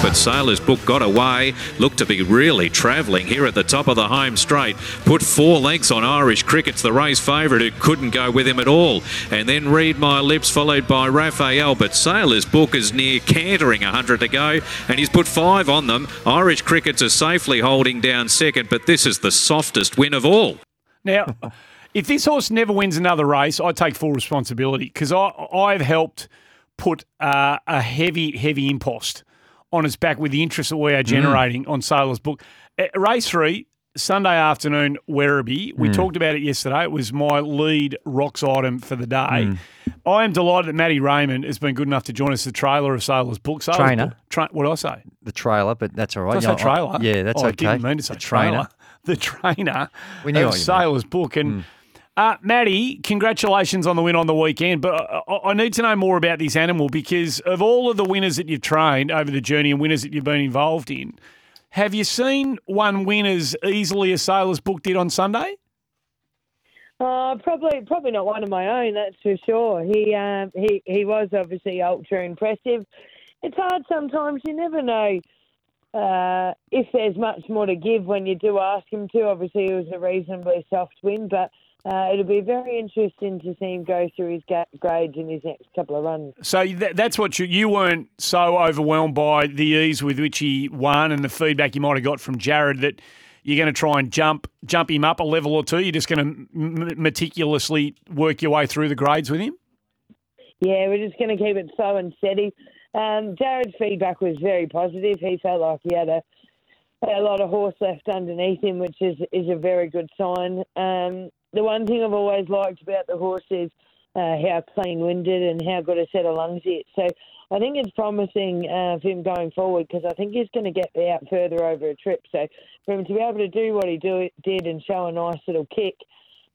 But Sailor's Book got away, looked to be really travelling here at the top of the home straight. Put four lengths on Irish Cricket's the race favourite who couldn't go with him at all. And then Read My Lips followed by Raphael. But Sailor's Book is near cantering 100 to go and he's put five on them. Irish Crickets are safely holding down second, but this is the softest win of all. Now, if this horse never wins another race, I take full responsibility because I've helped put uh, a heavy, heavy impost on its back with the interest that we are generating mm. on Sailor's book. Uh, race three, Sunday afternoon, Werribee. We mm. talked about it yesterday. It was my lead rocks item for the day. Mm. I am delighted that Matty Raymond has been good enough to join us, the trailer of Sailor's book. Sailor's trainer. Book, tra- what did I say? The trailer, but that's all right. Did I say trailer? I, yeah, that's oh, okay. I didn't mean to say the trailer. trainer. The trainer we knew of Sailor's book. And Mm. Uh, Maddie, congratulations on the win on the weekend. But I, I need to know more about this animal because of all of the winners that you've trained over the journey and winners that you've been involved in, have you seen one win as easily as Sailor's Book did on Sunday? Uh, probably, probably not one of my own. That's for sure. He, um, he, he was obviously ultra impressive. It's hard sometimes. You never know uh, if there's much more to give when you do ask him to. Obviously, it was a reasonably soft win, but uh, it'll be very interesting to see him go through his ga- grades in his next couple of runs. So that, that's what you, you weren't so overwhelmed by the ease with which he won and the feedback you might have got from Jared that you're going to try and jump jump him up a level or two. You're just going to m- meticulously work your way through the grades with him. Yeah, we're just going to keep it slow and steady. Um, Jared's feedback was very positive. He felt like he had a, a lot of horse left underneath him, which is is a very good sign. Um, the one thing I've always liked about the horse is uh, how clean winded and how good a set of lungs he is. So I think it's promising uh, for him going forward because I think he's going to get out further over a trip. So for him to be able to do what he do, did and show a nice little kick,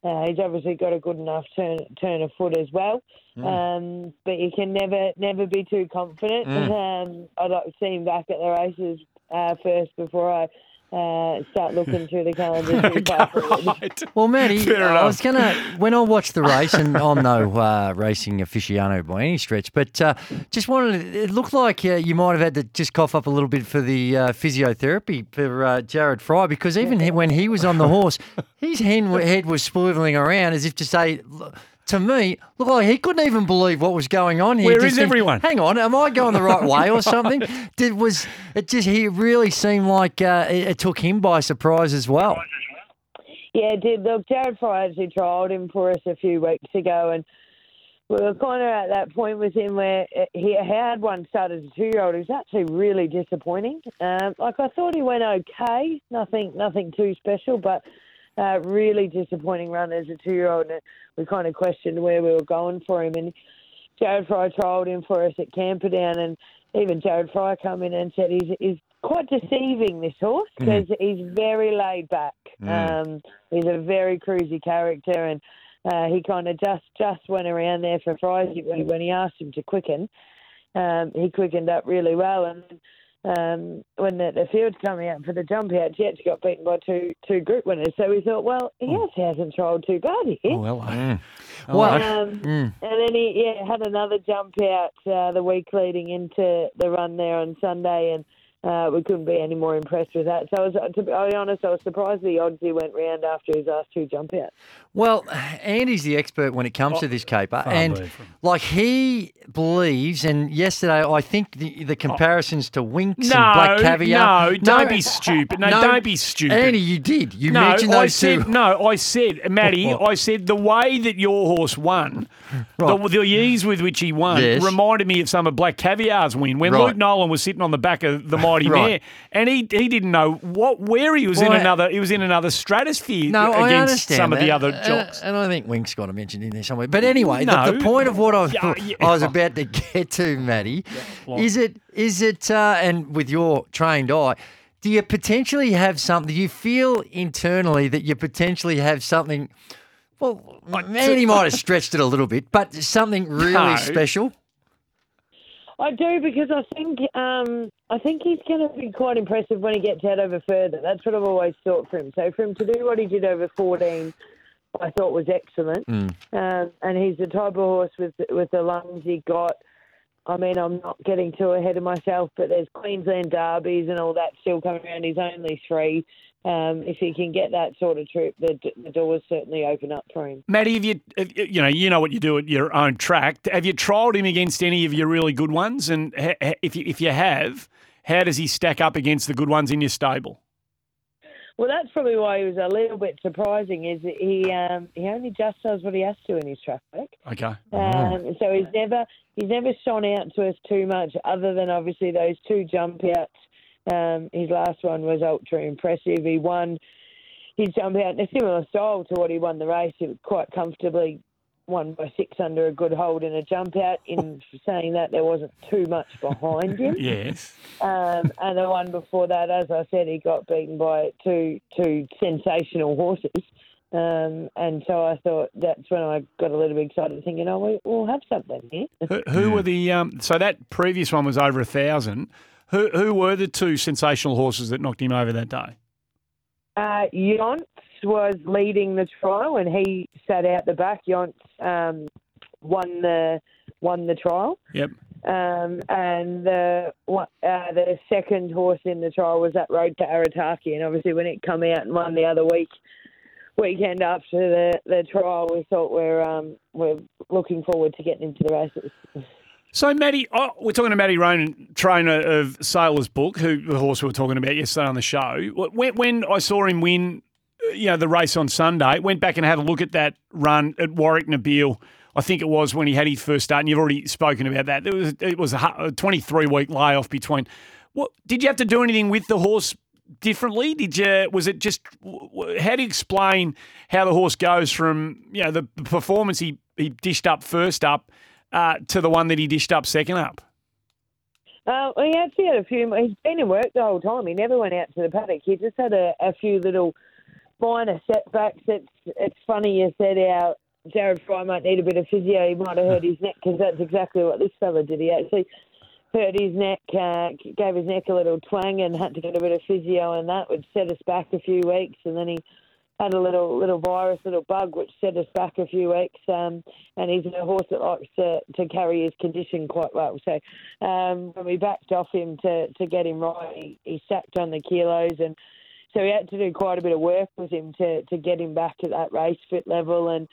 uh, he's obviously got a good enough turn turn of foot as well. Mm. Um, but you can never never be too confident. Mm. Um, I'd like to see him back at the races uh, first before I uh, start looking through the calendar. too far forward. right. Well, Matty, Fair I enough. was going to, when I watched the race, and I'm no uh, racing aficionado by any stretch, but uh, just wanted, it looked like uh, you might have had to just cough up a little bit for the uh, physiotherapy for uh, Jared Fry, because even he, when he was on the horse, his hen, head was swiveling around as if to say, "Look, to me, look like he couldn't even believe what was going on here. Where Just is think, everyone? Hang on, am I going the right way or something? Did was it just? He really seemed like uh, it, it took him by surprise as well. Yeah, it did. Look, Jared Fry actually trialled him for us a few weeks ago, and we were kind of at that point with him where uh, he had one start as a two-year-old. It was actually really disappointing. Um, like I thought he went okay, nothing, nothing too special, but uh, really disappointing run as a two-year-old. And we kind of questioned where we were going for him, and Jared Fry trialled him for us at Camperdown, and even Jared Fry come in and said he's, he's quite deceiving this horse because he's very laid back. Um, he's a very cruisy character, and uh, he kind of just just went around there for Fry when, when he asked him to quicken. Um, he quickened up really well, and um, when the, the field's coming out for the jump out, Jets got beaten by two two group winners. So we thought, well, yes, he actually hasn't trialled too bad here. Oh, well, Mm. Oh, Well, Um, Mm. And then he yeah, had another jump out uh, the week leading into the run there on Sunday, and uh, we couldn't be any more impressed with that. So I was, to be honest, I was surprised the odds he went round after his last two jump outs. Well, Andy's the expert when it comes to this caper, and be like he believes. And yesterday, I think the, the comparisons to Winx No, and Black Caviar. no, don't be stupid. No, don't be stupid. Andy, you did. You no, mentioned I said two. no. I said, Matty, What? I said the way that your horse won, the, the ease with which he won, Yes. reminded me of some of Black Caviar's win when Right. Luke Nolan was sitting on the back of the mighty Right. and he he didn't know what where he was Well, in I- another. He was in another stratosphere No, against some of the other Uh, jocks. and I think Winx got to mention in there somewhere. But anyway, the, No. the point of what I was, Yeah, yeah. I was about to get to, Matty, is it is it uh, and with your trained eye, do you potentially have something? Do you feel internally that you potentially have something? Well, Manny might have stretched it a little bit, but something really No. special. I do because I think um, I think he's going to be quite impressive when he gets out over further. That's what I've always thought for him. So for him to do what he did over 14, I thought was excellent. Um, and he's the type of horse with with the lungs he got. I mean, I'm not getting too ahead of myself, but there's Queensland derbies and all that still coming around. He's only three. Um, if he can get that sort of trip, the, the doors certainly open up for him. Matty, have you have, you know you know what you do at your own track? Have you trialled him against any of your really good ones? And ha- if you, if you have, how does he stack up against the good ones in your stable? Well, that's probably why he was a little bit surprising. Is that he um, he only just does what he has to in his traffic. Okay. Um, so he's never he's never shone out to us too much, other than obviously those two jump outs. Um, his last one was ultra impressive. He won his jump out in a similar style to what he won the race. He quite comfortably won by six under a good hold in a jump out. In saying that, there wasn't too much behind him. Yes. Um, and the one before that, as I said, he got beaten by two two sensational horses. Um, and so I thought that's when I got a little bit excited, thinking, "Oh, we, we'll have something here." Who, who were the um? So that previous one was over a thousand. Who who were the two sensational horses that knocked him over that day? Uh, Yonts was leading the trial, and he sat out the back. Yonts um, won the won the trial. Yep. Um, and the uh, the second horse in the trial was that Road to Arataki, and obviously when it come out and won the other week weekend after the, the trial, we thought we're um, we're looking forward to getting into the races. So, Matty, oh, we're talking to Matty Ronan, trainer of Sailor's Book, who the horse we were talking about yesterday on the show. When, when I saw him win, uh, you know, the race on Sunday, went back and had a look at that run at Warrnambool. I think it was when he had his first start, and you've already spoken about that. There was it was a 23 week layoff between. What did you have to do anything with the horse differently? Did you? Was it just? How do you explain how the horse goes from you know the performance he he dished up first up uh, to the one that he dished up second up? Uh, well, he actually had a few. He's been in work the whole time. He never went out to the paddock. He just had a, a few little minor setbacks. It's it's funny you said our Jared Fry might need a bit of physio. He might have hurt his neck because that's exactly what this fella did. He actually hurt his neck, uh, gave his neck a little twang, and had to get a bit of physio, and that would set us back a few weeks. And then he had a little little virus, little bug, which set us back a few weeks. Um, and he's a horse that likes to, to carry his condition quite well. So um, when we backed off him to, to get him right, he, he sacked on the kilos, and so we had to do quite a bit of work with him to, to get him back to that race fit level. And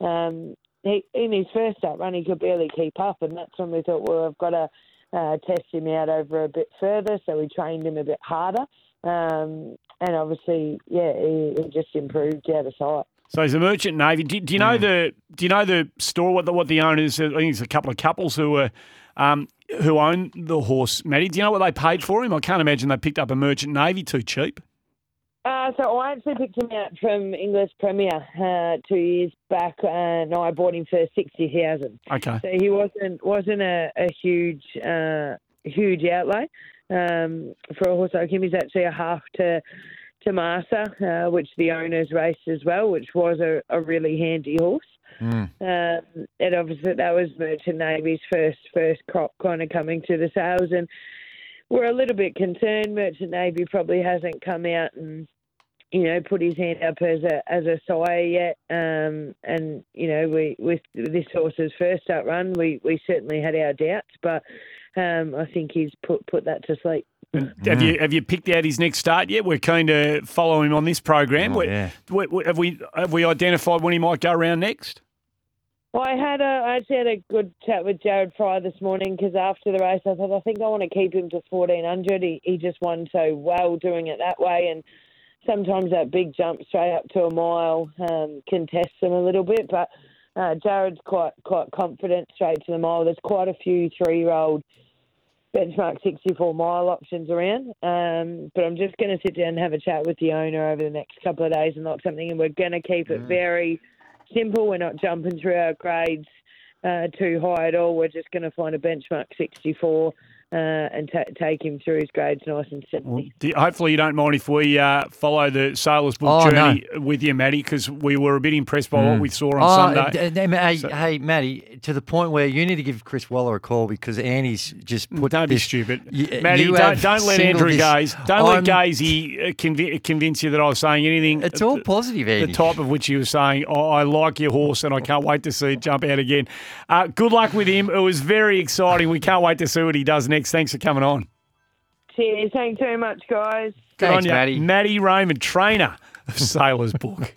um, he, in his first up run, he could barely keep up, and that's when we thought, well, I've got to uh, test him out over a bit further. So we trained him a bit harder. Um, and obviously, yeah, he, he just improved out of sight. So he's a merchant navy. Do, do you know the Do you know the store? What the what the owners? I think it's a couple of couples who were. Um, who own the horse, Matty? Do you know what they paid for him? I can't imagine they picked up a merchant navy too cheap. Uh, so I actually picked him out from Inglis Premier uh, two years back, and I bought him for sixty thousand. Okay. So he wasn't wasn't a, a huge uh, huge outlay um, for a horse like him. He's actually a half to to Masa, uh, which the owners raced as well, which was a, a really handy horse. Um, and obviously that was Merchant Navy's first first crop kind of coming to the sales, and we're a little bit concerned. Merchant Navy probably hasn't come out and you know put his hand up as a as a sire yet. Um, and you know we with this horse's first up run, we we certainly had our doubts, but um, I think he's put put that to sleep. Have you have you picked out his next start yet? We're keen to follow him on this program. Oh, yeah. we- we- have we have we identified when he might go around next? Well, I had a I actually had a good chat with Jared Fry this morning because after the race I thought I think I want to keep him to fourteen hundred. He he just won so well doing it that way, and sometimes that big jump straight up to a mile um, can test him a little bit. But uh, Jared's quite quite confident straight to the mile. There's quite a few three year old benchmark 64 mile options around. Um, but I'm just going to sit down and have a chat with the owner over the next couple of days and lock something. And we're going to keep it very simple. We're not jumping through our grades uh, too high at all. We're just going to find a benchmark 64 uh, and ta take him through his grades nice and simply. Do- Hopefully, you don't mind if we uh, follow the Sailors Book Oh, journey with you, Matty, because we were a bit impressed by what we saw on Oh, Sunday. d- d- hey, So- hey, Matty, to the point where you need to give Chris Waller a call because Annie's just put Don't be stupid, You- Matty. you Don't, don't let Andrew this- Gaze. Don't let I'm- Gazy uh, convi- convince you that I was saying anything. It's all positive, The type of which he was saying, oh, I like your horse and I can't wait to see it jump out again. Uh, good luck with him. It was very exciting. We can't wait to see what he does next. Thanks for coming on. Cheers. Thanks very much, guys. Good Thanks, on you. Matty. Matty Raymond, trainer of Sailors Book.